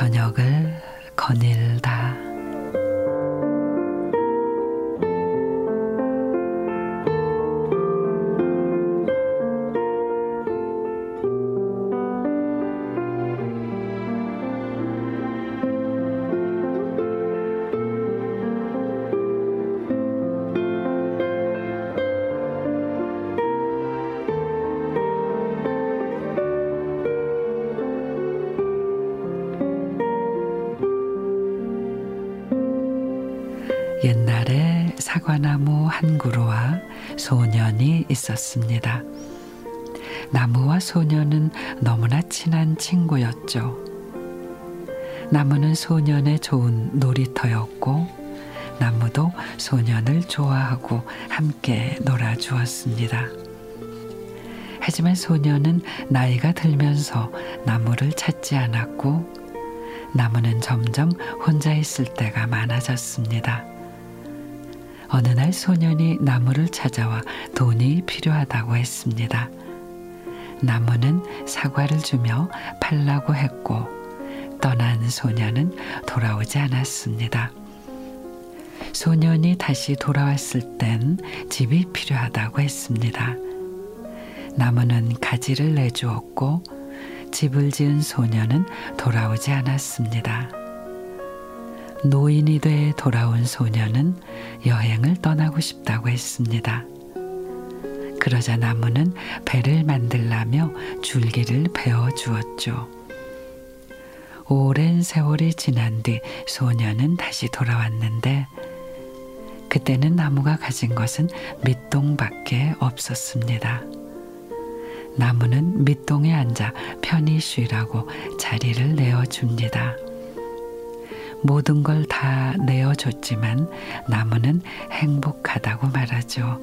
저녁을 거닐다. 옛날에 사과나무 한 그루와 소년이 있었습니다. 나무와 소년은 너무나 친한 친구였죠. 나무는 소년의 좋은 놀이터였고, 나무도 소년을 좋아하고 함께 놀아주었습니다. 하지만 소년은 나이가 들면서 나무를 찾지 않았고, 나무는 점점 혼자 있을 때가 많아졌습니다. 어느 날 소년이 나무를 찾아와 돈이 필요하다고 했습니다. 나무는 사과를 주며 팔라고 했고 떠난 소년은 돌아오지 않았습니다. 소년이 다시 돌아왔을 땐 집이 필요하다고 했습니다. 나무는 가지를 내주었고 집을 지은 소년은 돌아오지 않았습니다. 노인이 돼 돌아온 소년은 여행을 떠나고 싶다고 했습니다. 그러자 나무는 배를 만들라며 줄기를 베어 주었죠. 오랜 세월이 지난 뒤 소년은 다시 돌아왔는데 그때는 나무가 가진 것은 밑동밖에 없었습니다. 나무는 밑동에 앉아 편히 쉬라고 자리를 내어 줍니다. 모든 걸 다 내어줬지만 나무는 행복하다고 말하죠.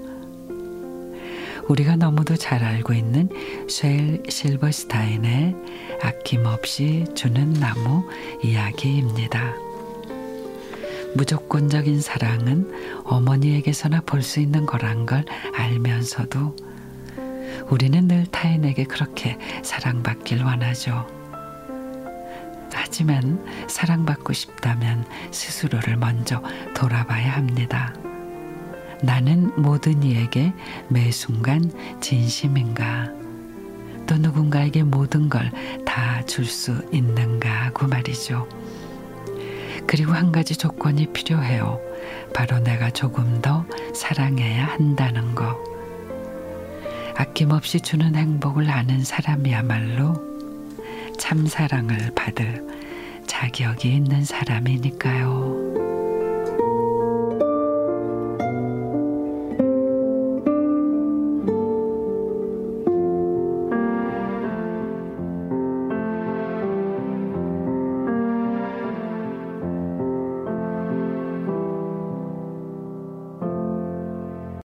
우리가 너무도 잘 알고 있는 쉘 실버스타인의 아낌없이 주는 나무 이야기입니다. 무조건적인 사랑은 어머니에게서나 볼 수 있는 거란 걸 알면서도 우리는 늘 타인에게 그렇게 사랑받길 원하죠. 하지만 사랑받고 싶다면 스스로를 먼저 돌아봐야 합니다. 나는 모든 이에게 매 순간 진심인가? 또 누군가에게 모든 걸 다 줄 수 있는가 하고 말이죠. 그리고 한 가지 조건이 필요해요. 바로 내가 조금 더 사랑해야 한다는 거. 아낌없이 주는 행복을 아는 사람이야말로 참 사랑을 받을 자격이 있는 사람이니까요.